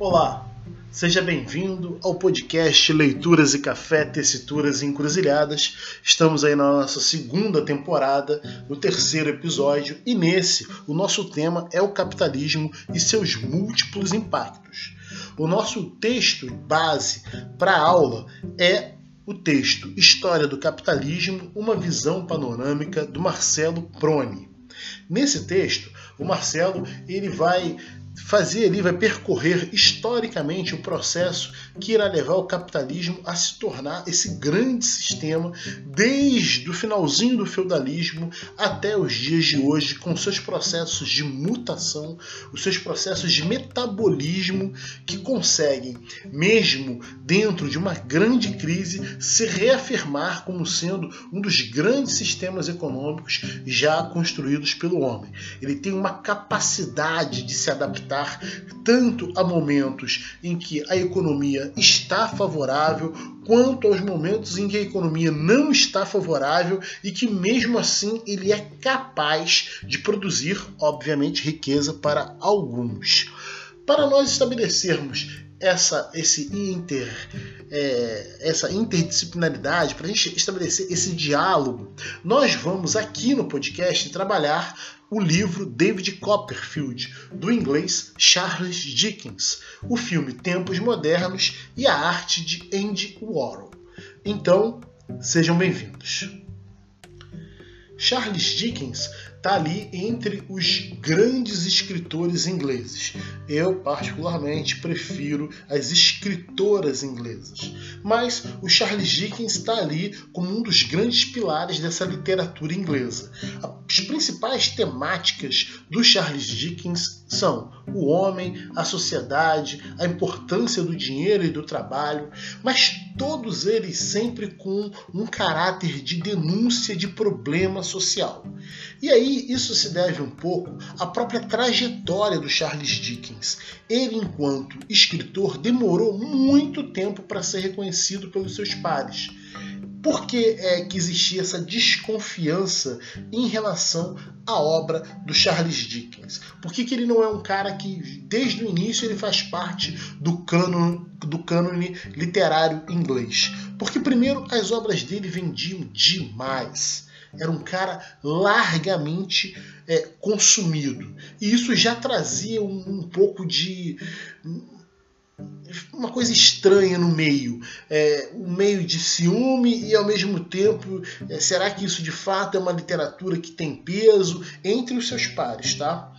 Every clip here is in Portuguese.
Olá, seja bem-vindo ao podcast Leituras e Café, Tessituras e Encruzilhadas. Estamos aí na nossa segunda temporada, no terceiro episódio, e nesse o nosso tema é o capitalismo e seus múltiplos impactos. O nosso texto base para a aula é o texto História do Capitalismo, uma visão panorâmica do Marcelo Prone. Nesse texto, o Marcelo ele vai fazer ali, vai percorrer historicamente o processo que irá levar o capitalismo a se tornar esse grande sistema desde o finalzinho do feudalismo até os dias de hoje, com seus processos de mutação, os seus processos de metabolismo que conseguem, mesmo dentro de uma grande crise, se reafirmar como sendo um dos grandes sistemas econômicos já construídos pelo homem. Ele tem uma capacidade de se adaptar tanto a momentos em que a economia está favorável, quanto aos momentos em que a economia não está favorável e que mesmo assim ele é capaz de produzir, obviamente, riqueza para alguns. Para nós estabelecermos essa, esse inter, é, essa interdisciplinaridade, para a gente estabelecer esse diálogo, nós vamos aqui no podcast trabalhar o livro David Copperfield, do inglês Charles Dickens, o filme Tempos Modernos e a arte de Andy Warhol. Então, sejam bem-vindos. Charles Dickens está ali entre os grandes escritores ingleses. Eu, particularmente, prefiro as escritoras inglesas. Mas o Charles Dickens está ali como um dos grandes pilares dessa literatura inglesa. As principais temáticas do Charles Dickens são o homem, a sociedade, a importância do dinheiro e do trabalho, mas todos eles sempre com um caráter de denúncia de problema social. E aí isso se deve um pouco à própria trajetória do Charles Dickens. Ele, enquanto escritor, demorou muito tempo para ser reconhecido pelos seus pares. Por que é que existia essa desconfiança em relação à obra do Charles Dickens? Por que, que ele não é um cara que, desde o início, ele faz parte do cânone, do cânone literário inglês? Porque, primeiro, as obras dele vendiam demais. Era um cara largamente é, consumido. E isso já trazia um, um pouco de uma coisa estranha no meio, é, um meio de ciúme e ao mesmo tempo, é, será que isso de fato é uma literatura que tem peso entre os seus pares, tá?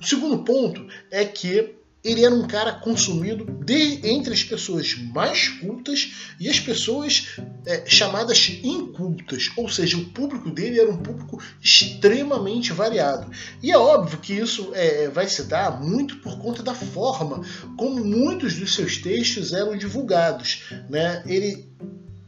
O segundo ponto é que ele era um cara consumido de, entre as pessoas mais cultas e as pessoas é, chamadas incultas, ou seja, o público dele era um público extremamente variado. E é óbvio que isso é, vai se dar muito por conta da forma como muitos dos seus textos eram divulgados. Né? Ele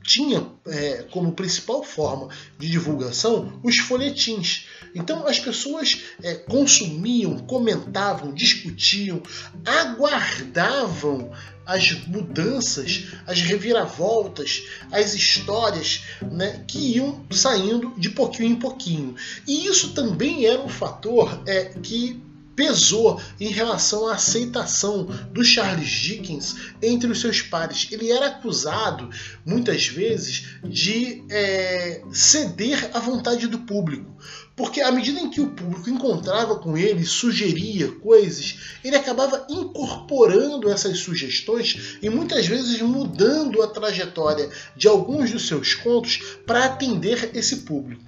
tinha é, como principal forma de divulgação os folhetins. Então as pessoas é, consumiam, comentavam, discutiam, aguardavam as mudanças, as reviravoltas, as histórias né, que iam saindo de pouquinho em pouquinho. E isso também era um fator é, que pesou em relação à aceitação do Charles Dickens entre os seus pares. Ele era acusado, muitas vezes, de é, ceder à vontade do público. Porque à medida em que o público encontrava com ele, sugeria coisas, ele acabava incorporando essas sugestões e muitas vezes mudando a trajetória de alguns dos seus contos para atender esse público.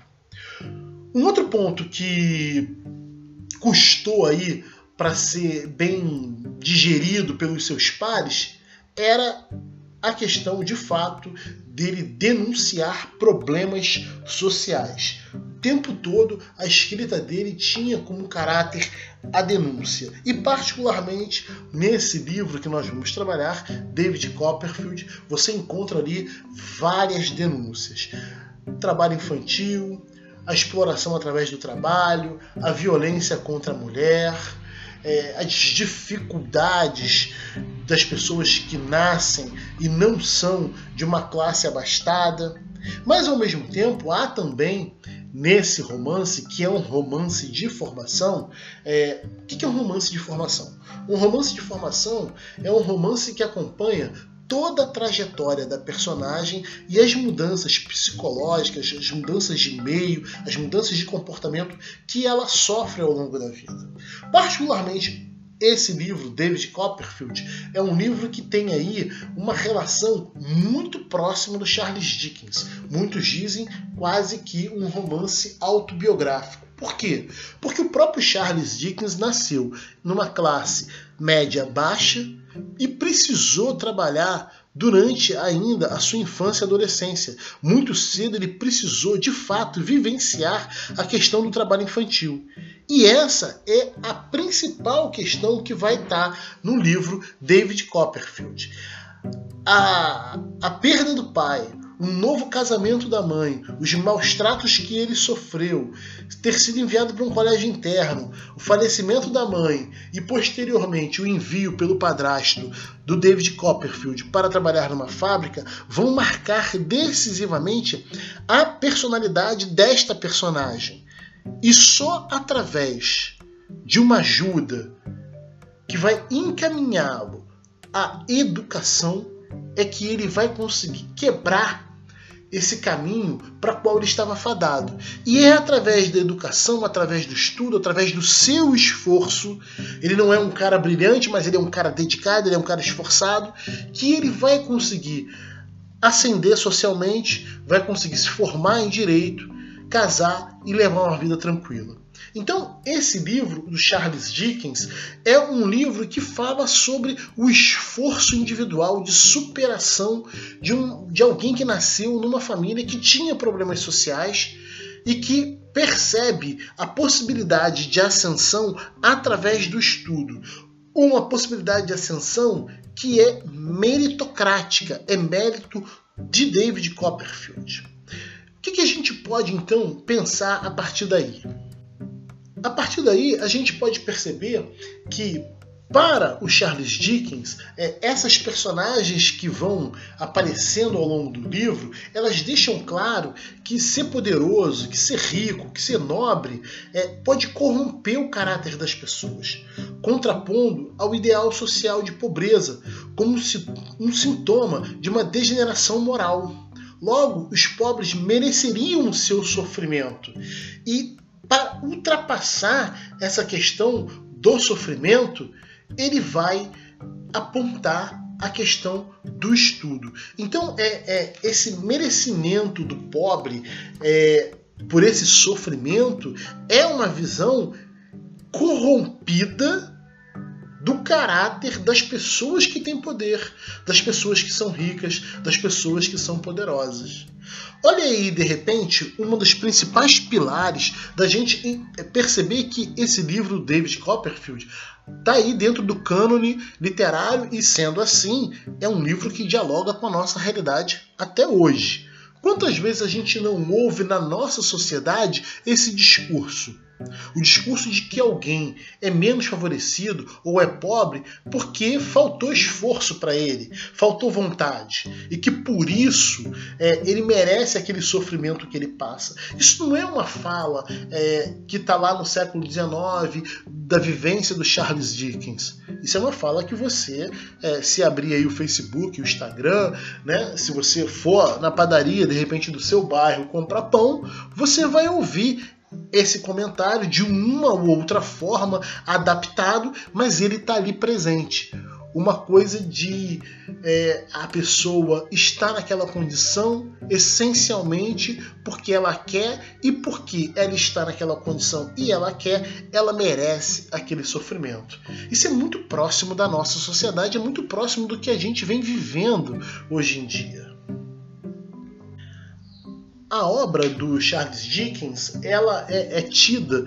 Um outro ponto que custou aí para ser bem digerido pelos seus pares era a questão de fato dele denunciar problemas sociais. O tempo todo a escrita dele tinha como caráter a denúncia. E particularmente nesse livro que nós vamos trabalhar, David Copperfield, você encontra ali várias denúncias. Trabalho infantil, a exploração através do trabalho, a violência contra a mulher, é, as dificuldades das pessoas que nascem e não são de uma classe abastada. Mas ao mesmo tempo há também nesse romance, que é um romance de formação, é... o que é um romance de formação? Um romance de formação é um romance que acompanha toda a trajetória da personagem e as mudanças psicológicas, as mudanças de meio, as mudanças de comportamento que ela sofre ao longo da vida. Particularmente esse livro, David Copperfield, é um livro que tem aí uma relação muito próxima do Charles Dickens. Muitos dizem quase que um romance autobiográfico. Por quê? Porque o próprio Charles Dickens nasceu numa classe média baixa e precisou trabalhar durante ainda a sua infância e adolescência. Muito cedo ele precisou, de fato, vivenciar a questão do trabalho infantil. E essa é a principal questão que vai estar no livro David Copperfield. A, a perda do pai, um novo casamento da mãe, os maus tratos que ele sofreu, ter sido enviado para um colégio interno, o falecimento da mãe e posteriormente o envio pelo padrasto do David Copperfield para trabalhar numa fábrica vão marcar decisivamente a personalidade desta personagem. E só através de uma ajuda que vai encaminhá-lo à educação é que ele vai conseguir quebrar esse caminho para qual ele estava fadado. E é através da educação, através do estudo, através do seu esforço, ele não é um cara brilhante, mas ele é um cara dedicado, ele é um cara esforçado, que ele vai conseguir ascender socialmente, vai conseguir se formar em direito, casar e levar uma vida tranquila. Então, esse livro do Charles Dickens é um livro que fala sobre o esforço individual de superação de, um, de alguém que nasceu numa família que tinha problemas sociais e que percebe a possibilidade de ascensão através do estudo. Uma possibilidade de ascensão que é meritocrática, é mérito de David Copperfield. O que, que a gente pode então pensar a partir daí? A partir daí, a gente pode perceber que para o Charles Dickens, é, essas personagens que vão aparecendo ao longo do livro, elas deixam claro que ser poderoso, que ser rico, que ser nobre, é, pode corromper o caráter das pessoas, contrapondo ao ideal social de pobreza, como um sintoma de uma degeneração moral. Logo, os pobres mereceriam o seu sofrimento e para ultrapassar essa questão do sofrimento, ele vai apontar a questão do estudo. Então, é, é esse merecimento do pobre é, por esse sofrimento é uma visão corrompida do caráter das pessoas que têm poder, das pessoas que são ricas, das pessoas que são poderosas. Olha aí, de repente, um dos principais pilares da gente perceber que esse livro do David Copperfield está aí dentro do cânone literário e, sendo assim, é um livro que dialoga com a nossa realidade até hoje. Quantas vezes a gente não ouve na nossa sociedade esse discurso? O discurso de que alguém é menos favorecido ou é pobre porque faltou esforço para ele, faltou vontade e que por isso é, ele merece aquele sofrimento que ele passa. Isso não é uma fala é, que está lá no século XIX da vivência do Charles Dickens. Isso é uma fala que você, é, se abrir aí o Facebook, o Instagram, né, se você for na padaria de repente do seu bairro comprar pão, você vai ouvir esse comentário de uma ou outra forma, adaptado, mas ele está ali presente. Uma coisa de é, a pessoa estar naquela condição essencialmente porque ela quer e porque ela está naquela condição e ela quer, ela merece aquele sofrimento. Isso é muito próximo da nossa sociedade, é muito próximo do que a gente vem vivendo hoje em dia a obra do Charles Dickens ela é, é tida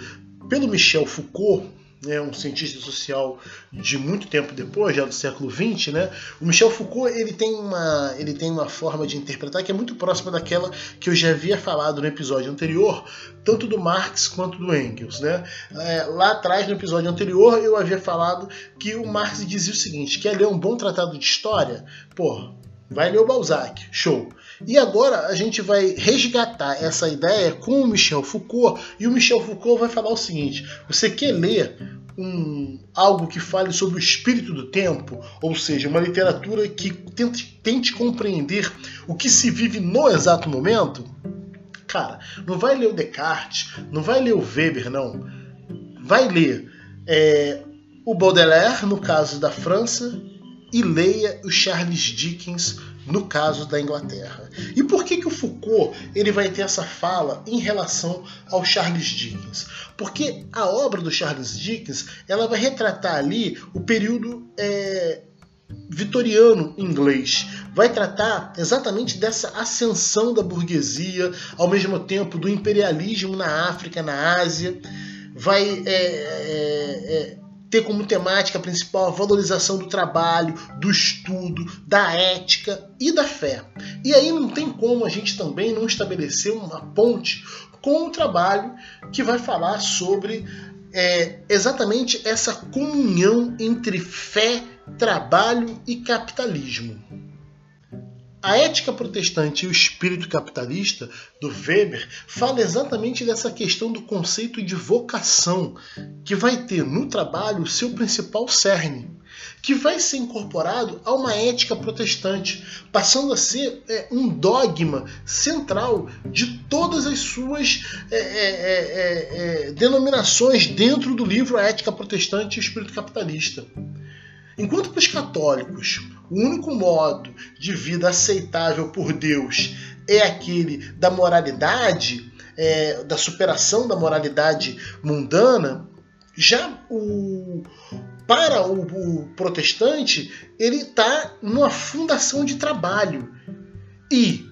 pelo Michel Foucault, né, um cientista social de muito tempo depois, já do século XX, né? O Michel Foucault ele tem uma ele tem uma forma de interpretar que é muito próxima daquela que eu já havia falado no episódio anterior, tanto do Marx quanto do Engels, né? É, lá atrás no episódio anterior eu havia falado que o Marx dizia o seguinte: quer ler um bom tratado de história? Pô, vai ler o Balzac, show. E agora a gente vai resgatar essa ideia com o Michel Foucault, e o Michel Foucault vai falar o seguinte: você quer ler um, algo que fale sobre o espírito do tempo, ou seja, uma literatura que tente, tente compreender o que se vive no exato momento? Cara, não vai ler o Descartes, não vai ler o Weber, não. Vai ler é, o Baudelaire, no caso da França, e leia o Charles Dickens no caso da Inglaterra. E por que, que o Foucault ele vai ter essa fala em relação ao Charles Dickens? Porque a obra do Charles Dickens ela vai retratar ali o período é, vitoriano inglês. Vai tratar exatamente dessa ascensão da burguesia, ao mesmo tempo do imperialismo na África, na Ásia. Vai é, é, é ter como temática principal a valorização do trabalho, do estudo, da ética e da fé. E aí não tem como a gente também não estabelecer uma ponte com o trabalho que vai falar sobre é, exatamente essa comunhão entre fé, trabalho e capitalismo. A ética protestante e o espírito capitalista do Weber fala exatamente dessa questão do conceito de vocação, que vai ter no trabalho seu principal cerne, que vai ser incorporado a uma ética protestante, passando a ser é, um dogma central de todas as suas é, é, é, é denominações dentro do livro A Ética Protestante e o Espírito Capitalista. Enquanto para os católicos o único modo de vida aceitável por Deus é aquele da moralidade, é, da superação da moralidade mundana, já o, para o, o protestante ele está numa fundação de trabalho. E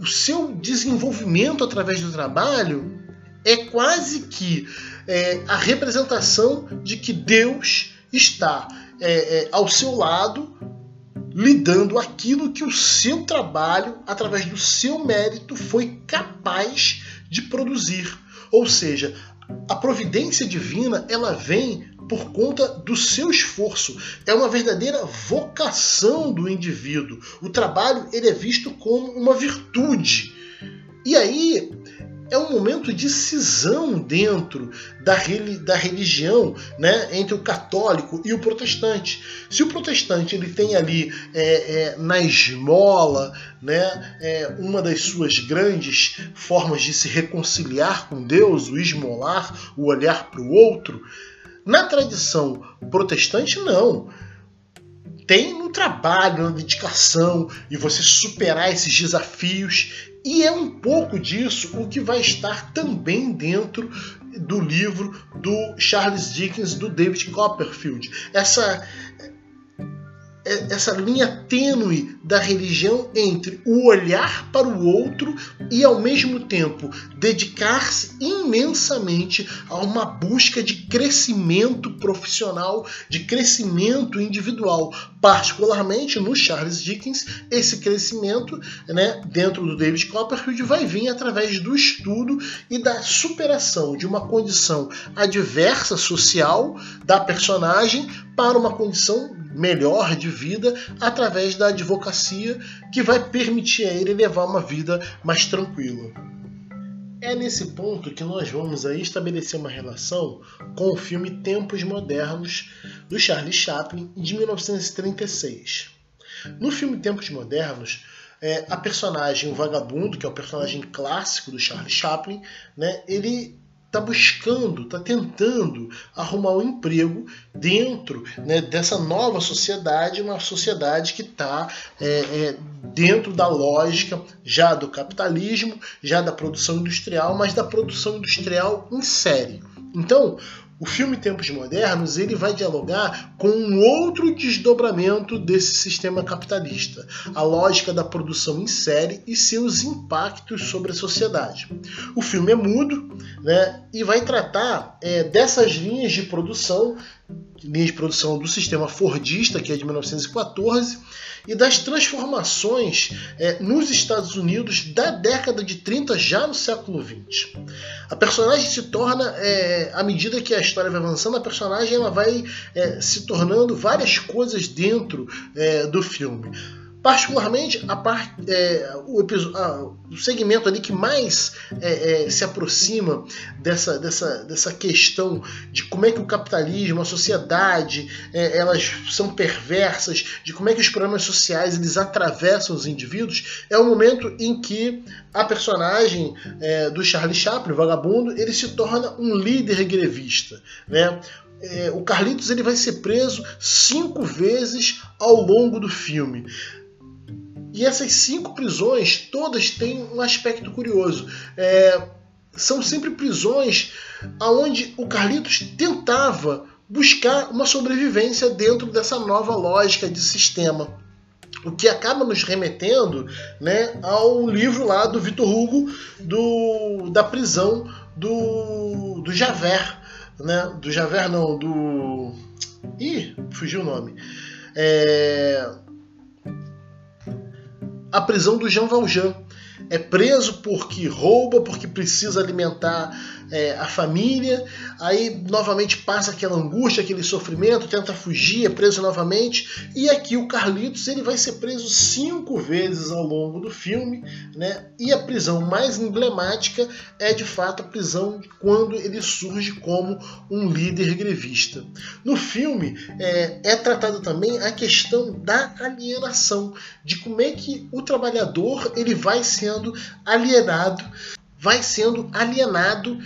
o seu desenvolvimento através do trabalho é quase que é, a representação de que Deus está é, é, ao seu lado lhe dando aquilo que o seu trabalho, através do seu mérito, foi capaz de produzir. Ou seja, a providência divina ela vem por conta do seu esforço. É uma verdadeira vocação do indivíduo. O trabalho ele é visto como uma virtude. E aí é um momento de cisão dentro da, da religião, né, entre o católico e o protestante. Se o protestante ele tem ali é, é, na esmola, né, é, uma das suas grandes formas de se reconciliar com Deus, o esmolar, o olhar para o outro, na tradição protestante não tem no trabalho, na dedicação e você superar esses desafios. E é um pouco disso o que vai estar também dentro do livro do Charles Dickens, do David Copperfield. Essa essa linha tênue da religião entre o olhar para o outro e, ao mesmo tempo, dedicar-se imensamente a uma busca de crescimento profissional, de crescimento individual. Particularmente no Charles Dickens, esse crescimento, né, dentro do David Copperfield, vai vir através do estudo e da superação de uma condição adversa social da personagem para uma condição melhor de vida através da advocacia que vai permitir a ele levar uma vida mais tranquila. É nesse ponto que nós vamos aí estabelecer uma relação com o filme Tempos Modernos do Charlie Chaplin de 1936. No filme Tempos Modernos, é, a personagem o vagabundo, que é o personagem clássico do Charlie Chaplin, né, ele está buscando, está tentando arrumar um emprego dentro né, dessa nova sociedade, uma sociedade que está é, é, dentro da lógica já do capitalismo, já da produção industrial, mas da produção industrial em série. Então, o filme Tempos Modernos ele vai dialogar com um outro desdobramento desse sistema capitalista, a lógica da produção em série e seus impactos sobre a sociedade. O filme é mudo né, e vai tratar é, dessas linhas de produção, linhas de produção do sistema Fordista, que é de 1914, e das transformações é, nos Estados Unidos da década de 30, já no século 20. A personagem se torna, é, à medida que a história vai avançando, a personagem ela vai é, se tornando várias coisas dentro é, do filme. Particularmente, a par, é, o, o, segmento ali que mais é, é, se aproxima dessa, dessa, dessa questão de como é que o capitalismo, a sociedade, é, elas são perversas, de como é que os problemas sociais eles atravessam os indivíduos, é o momento em que a personagem é, do Charlie Chaplin, vagabundo, ele se torna um líder grevista. Né? É, o Carlitos ele vai ser preso cinco vezes ao longo do filme. E essas cinco prisões todas têm um aspecto curioso. É, são sempre prisões aonde o Carlitos tentava buscar uma sobrevivência dentro dessa nova lógica de sistema. O que acaba nos remetendo né, ao livro lá do Vitor Hugo do, da prisão do, do Javert. Né? Do Javert não, do. Ih, fugiu o nome. É a prisão do Jean Valjean. É preso porque rouba, porque precisa alimentar é, a família, aí novamente passa aquela angústia, aquele sofrimento, tenta fugir, é preso novamente, e aqui o Carlitos ele vai ser preso cinco vezes ao longo do filme, né? E a prisão mais emblemática é de fato a prisão quando ele surge como um líder grevista. No filme é, é também a questão da alienação, de como é que o trabalhador ele vai sendo alienado vai sendo alienado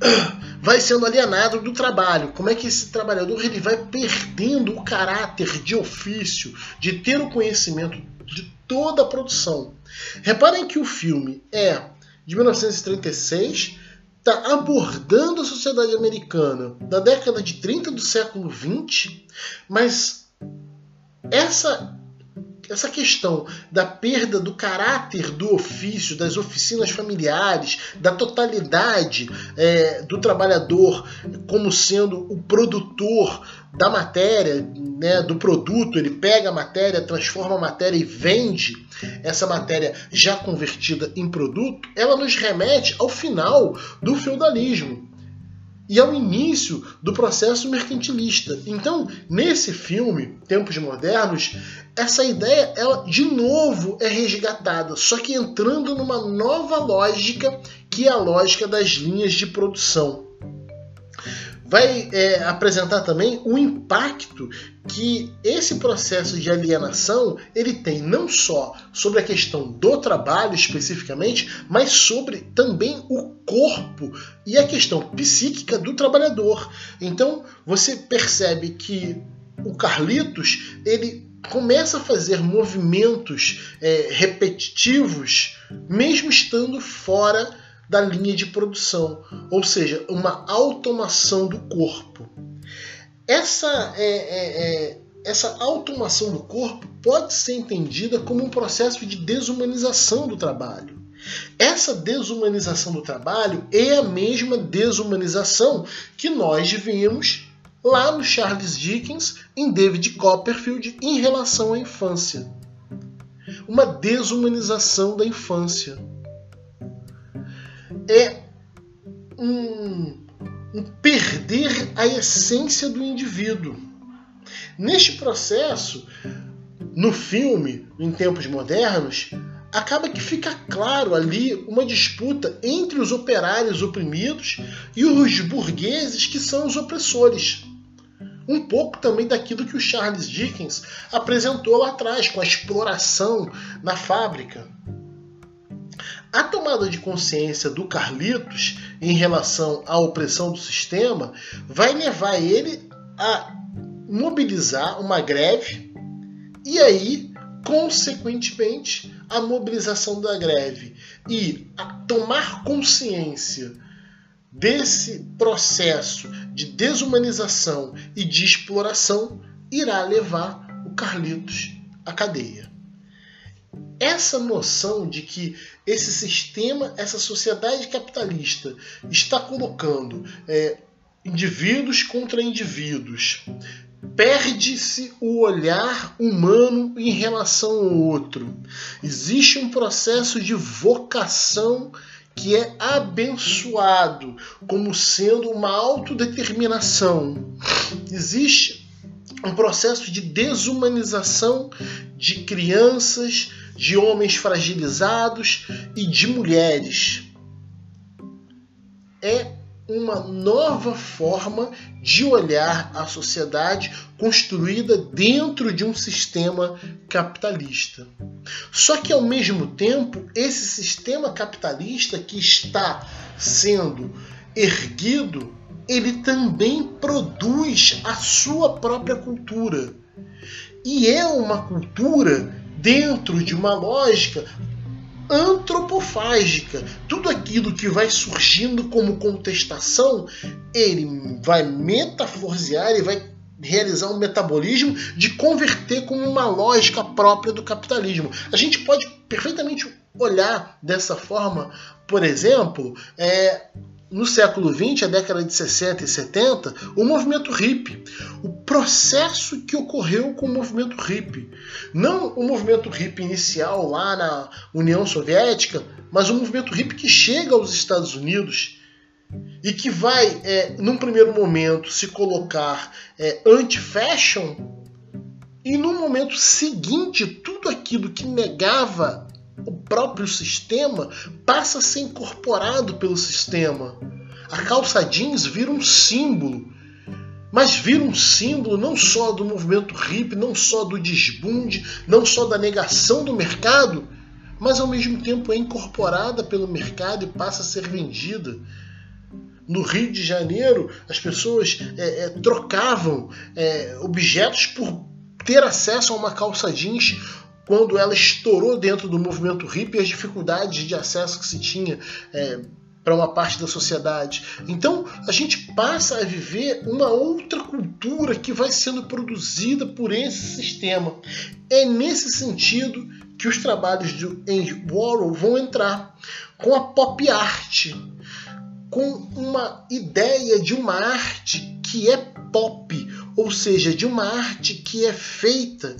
vai sendo alienado do trabalho. Como é que esse trabalhador ele vai perdendo o caráter de ofício, de ter o conhecimento de toda a produção. Reparem que o filme é de 1936, está abordando a sociedade americana da década de 30 do século 20, mas essa essa questão da perda do caráter do ofício, das oficinas familiares, da totalidade é, do trabalhador como sendo o produtor da matéria, né, do produto, ele pega a matéria, transforma a matéria e vende essa matéria já convertida em produto, ela nos remete ao final do feudalismo e ao início do processo mercantilista. Então, nesse filme, Tempos Modernos, essa ideia ela de novo é resgatada, só que entrando numa nova lógica, que é a lógica das linhas de produção. Vai é, apresentar também o impacto que esse processo de alienação ele tem não só sobre a questão do trabalho especificamente, mas sobre também o corpo e a questão psíquica do trabalhador. Então você percebe que o Carlitos ele começa a fazer movimentos é, repetitivos, mesmo estando fora da linha de produção, ou seja, uma automação do corpo. Essa, é, é, é, essa automação do corpo pode ser entendida como um processo de desumanização do trabalho. Essa desumanização do trabalho é a mesma desumanização que nós vimos lá no Charles Dickens, em David Copperfield, em relação à infância. Uma desumanização da infância. É um, um perder a essência do indivíduo. Neste processo, no filme, em tempos modernos, acaba que fica claro ali uma disputa entre os operários oprimidos e os burgueses que são os opressores um pouco também daquilo que o Charles Dickens apresentou lá atrás, com a exploração na fábrica. A tomada de consciência do Carlitos em relação à opressão do sistema vai levar ele a mobilizar uma greve e aí, consequentemente, a mobilização da greve e a tomar consciência desse processo de desumanização e de exploração irá levar o Carlitos à cadeia. Essa noção de que esse sistema, essa sociedade capitalista está colocando é, indivíduos contra indivíduos, perde-se o olhar humano em relação ao outro. Existe um processo de vocação que é abençoado como sendo uma autodeterminação. Existe um processo de desumanização de crianças, de homens fragilizados e de mulheres. É uma nova forma de olhar a sociedade construída dentro de um sistema capitalista. Só que ao mesmo tempo, esse sistema capitalista que está sendo erguido, ele também produz a sua própria cultura. E é uma cultura dentro de uma lógica antropofágica. Tudo aquilo que vai surgindo como contestação, ele vai metaforzear, ele vai realizar um metabolismo de converter como uma lógica própria do capitalismo. A gente pode perfeitamente olhar dessa forma, por exemplo, é, no século XX, a década de 60 e 70, o movimento hippie. O processo que ocorreu com o movimento hippie. Não o movimento hippie inicial lá na União Soviética, mas o movimento hippie que chega aos Estados Unidos e que vai, é, num primeiro momento, se colocar é, anti-fashion e no momento seguinte, tudo aquilo que negava o próprio sistema passa a ser incorporado pelo sistema. A calça jeans vira um símbolo, mas vira um símbolo não só do movimento hippie, não só do desbunde, não só da negação do mercado, mas ao mesmo tempo é incorporada pelo mercado e passa a ser vendida. No Rio de Janeiro, as pessoas é, é, trocavam é, objetos por ter acesso a uma calça jeans quando ela estourou dentro do movimento hippie, as dificuldades de acesso que se tinha é, para uma parte da sociedade. Então a gente passa a viver uma outra cultura que vai sendo produzida por esse sistema. É nesse sentido que os trabalhos de Andy Warhol vão entrar com a pop art, com uma ideia de uma arte que é pop, ou seja, de uma arte que é feita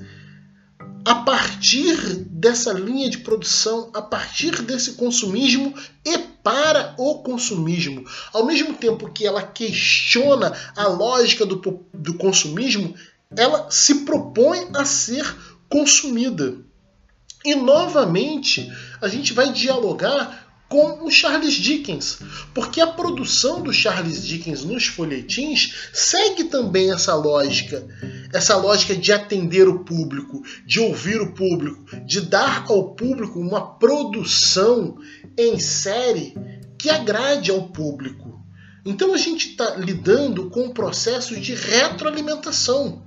a partir dessa linha de produção, a partir desse consumismo e para o consumismo. Ao mesmo tempo que ela questiona a lógica do, do consumismo, ela se propõe a ser consumida. E novamente a gente vai dialogar com o Charles Dickens, porque a produção do Charles Dickens nos folhetins segue também essa lógica, essa lógica de atender o público, de ouvir o público, de dar ao público uma produção em série que agrade ao público. Então a gente está lidando com um processo de retroalimentação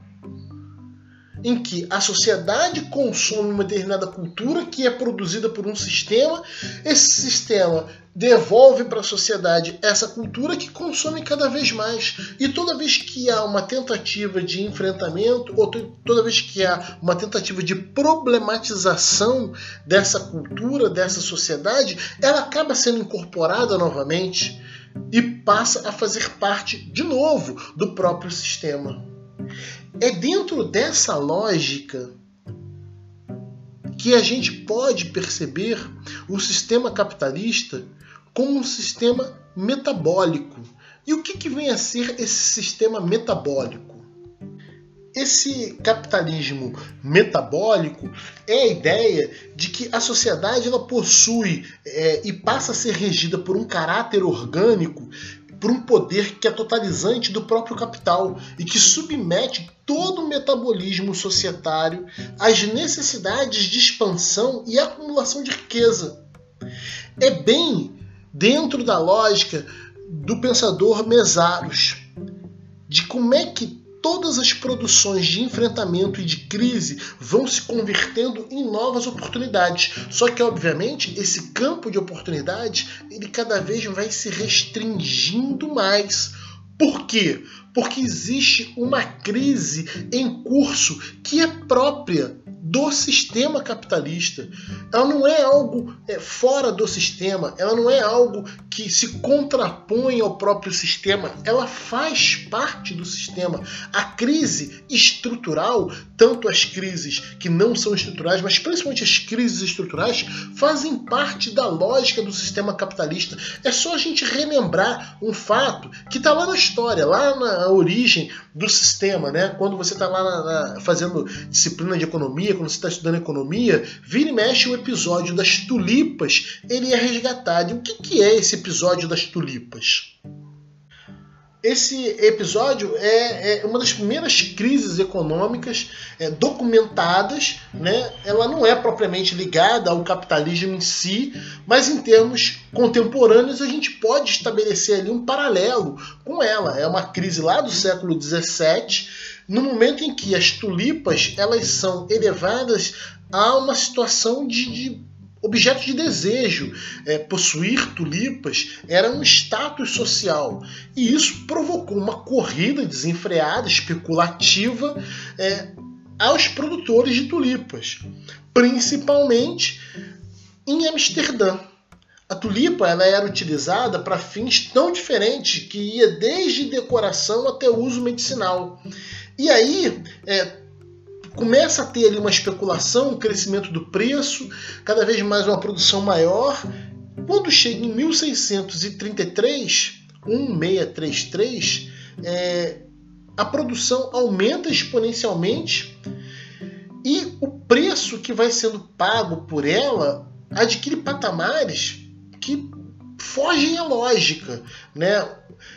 em que a sociedade consome uma determinada cultura que é produzida por um sistema, esse sistema devolve para a sociedade essa cultura que consome cada vez mais. E toda vez que há uma tentativa de enfrentamento, ou toda vez que há uma tentativa de problematização dessa cultura, dessa sociedade, ela acaba sendo incorporada novamente e passa a fazer parte de novo do próprio sistema. É dentro dessa lógica que a gente pode perceber o sistema capitalista como um sistema metabólico. E o que, que vem a ser esse sistema metabólico? Esse capitalismo metabólico é a ideia de que a sociedade ela possui é, e passa a ser regida por um caráter orgânico por um poder que é totalizante do próprio capital e que submete todo o metabolismo societário às necessidades de expansão e acumulação de riqueza. É bem dentro da lógica do pensador Mesaros, de como é que todas as produções de enfrentamento e de crise vão se convertendo em novas oportunidades. Só que, obviamente, esse campo de oportunidades ele cada vez vai se restringindo mais. Por quê? Porque existe uma crise em curso que é própria do sistema capitalista. Ela não é algo é, fora do sistema, ela não é algo que se contrapõe ao próprio sistema, ela faz parte do sistema. A crise estrutural, tanto as crises que não são estruturais, mas principalmente as crises estruturais, fazem parte da lógica do sistema capitalista. É só a gente relembrar um fato que está lá na história, lá na origem do sistema, né? Quando você está lá na, na, fazendo disciplina de economia, quando você está estudando economia, vira e mexe o episódio das tulipas, ele é resgatado. E o que, que é esse episódio das tulipas? Esse episódio é, é, uma das primeiras crises econômicas é, documentadas. Né? Ela não é propriamente ligada ao capitalismo em si, mas em termos contemporâneos a gente pode estabelecer ali um paralelo com ela. É uma crise lá do século XVII, no momento em que as tulipas elas são elevadas a uma situação de, de objeto de desejo. É, possuir tulipas era um status social e isso provocou uma corrida desenfreada, especulativa é, aos produtores de tulipas, principalmente em Amsterdã. A tulipa ela era utilizada para fins tão diferentes que ia desde decoração até uso medicinal. E aí, é, começa a ter ali uma especulação, um crescimento do preço, cada vez mais uma produção maior. Quando chega em 1633, 1633, é, a produção aumenta exponencialmente e o preço que vai sendo pago por ela adquire patamares que fogem à lógica. Né?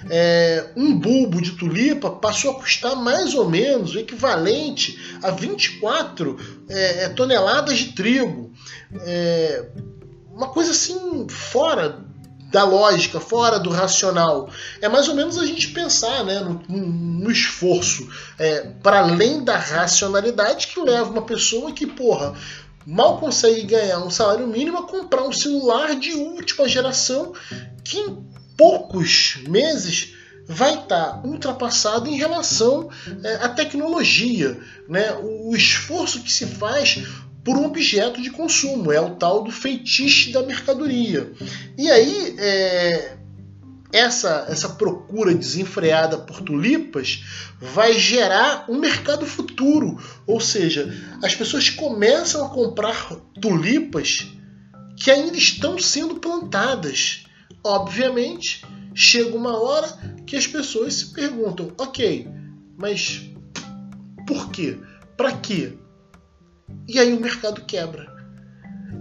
É, um bulbo de tulipa passou a custar mais ou menos o equivalente a 24 é, é, toneladas de trigo. É, uma coisa assim fora da lógica, fora do racional. É mais ou menos a gente pensar né, no, no esforço é, para além da racionalidade que leva uma pessoa que, porra, mal consegue ganhar um salário mínimo a comprar um celular de última geração que em poucos meses vai estar ultrapassado em relação é, à tecnologia, né? o esforço que se faz por um objeto de consumo, é o tal do feitiço da mercadoria. E aí, é, essa, essa procura desenfreada por tulipas vai gerar um mercado futuro. Ou seja, as pessoas começam a comprar tulipas que ainda estão sendo plantadas. Obviamente, chega uma hora que as pessoas se perguntam: ok, mas por quê? Para quê? E aí o mercado quebra.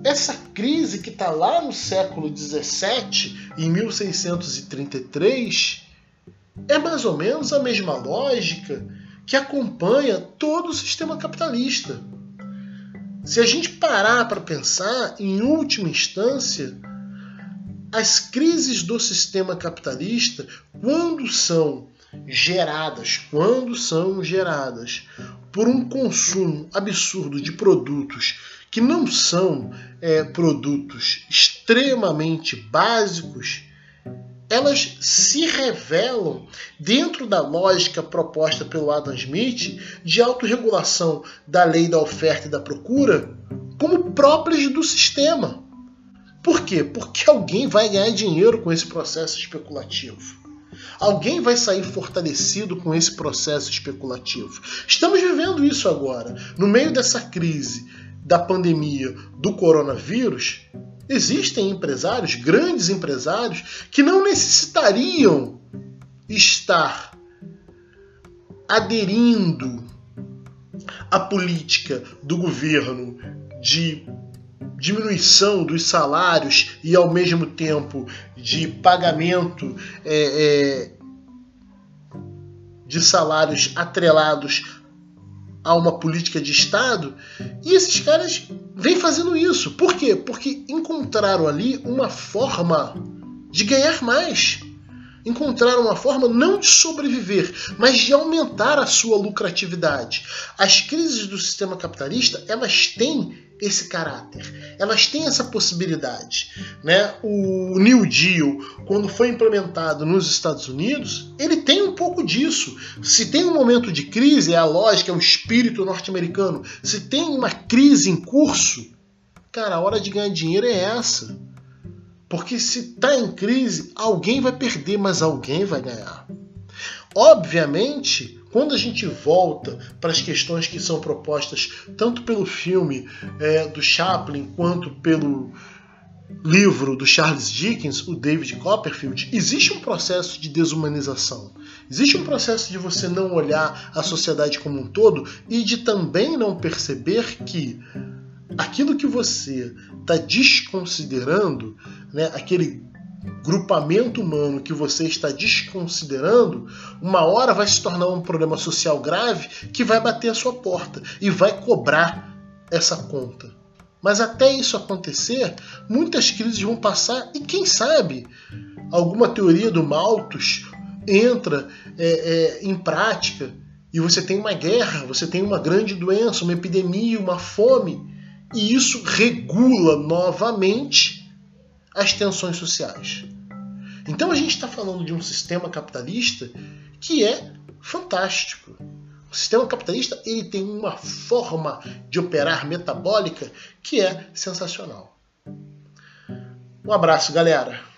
Essa crise que está lá no século XVII, em 1633, é mais ou menos a mesma lógica que acompanha todo o sistema capitalista. Se a gente parar para pensar, em última instância, as crises do sistema capitalista, quando são geradas, quando são geradas por um consumo absurdo de produtos que não são é, produtos extremamente básicos, elas se revelam dentro da lógica proposta pelo Adam Smith de autorregulação da lei da oferta e da procura como próprias do sistema. Por quê? Porque alguém vai ganhar dinheiro com esse processo especulativo. Alguém vai sair fortalecido com esse processo especulativo. Estamos vivendo isso agora. No meio dessa crise da pandemia do coronavírus, existem empresários, grandes empresários, que não necessitariam estar aderindo à política do governo de diminuição dos salários e ao mesmo tempo de pagamento é, é, de salários atrelados a uma política de Estado, e esses caras vêm fazendo isso. Por quê? Porque encontraram ali uma forma de ganhar mais. Encontraram uma forma não de sobreviver, mas de aumentar a sua lucratividade. As crises do sistema capitalista, elas têm esse caráter. Elas têm essa possibilidade. Né? O New Deal, quando foi implementado nos Estados Unidos, ele tem um pouco disso. Se tem um momento de crise, é a lógica, é o espírito norte-americano. Se tem uma crise em curso, cara, a hora de ganhar dinheiro é essa. Porque se está em crise, alguém vai perder, mas alguém vai ganhar. Obviamente, quando a gente volta para as questões que são propostas tanto pelo filme é, do Chaplin quanto pelo livro do Charles Dickens, o David Copperfield, existe um processo de desumanização. Existe um processo de você não olhar a sociedade como um todo e de também não perceber que aquilo que você está desconsiderando, né, aquele grupamento humano que você está desconsiderando, uma hora vai se tornar um problema social grave que vai bater a sua porta e vai cobrar essa conta. Mas até isso acontecer, muitas crises vão passar e quem sabe alguma teoria do Malthus entra é, é, em prática e você tem uma guerra, você tem uma grande doença, uma epidemia, uma fome e isso regula novamente as tensões sociais. Então a gente está falando de um sistema capitalista que é fantástico. O sistema capitalista ele tem uma forma de operar metabólica que é sensacional. Um abraço, galera.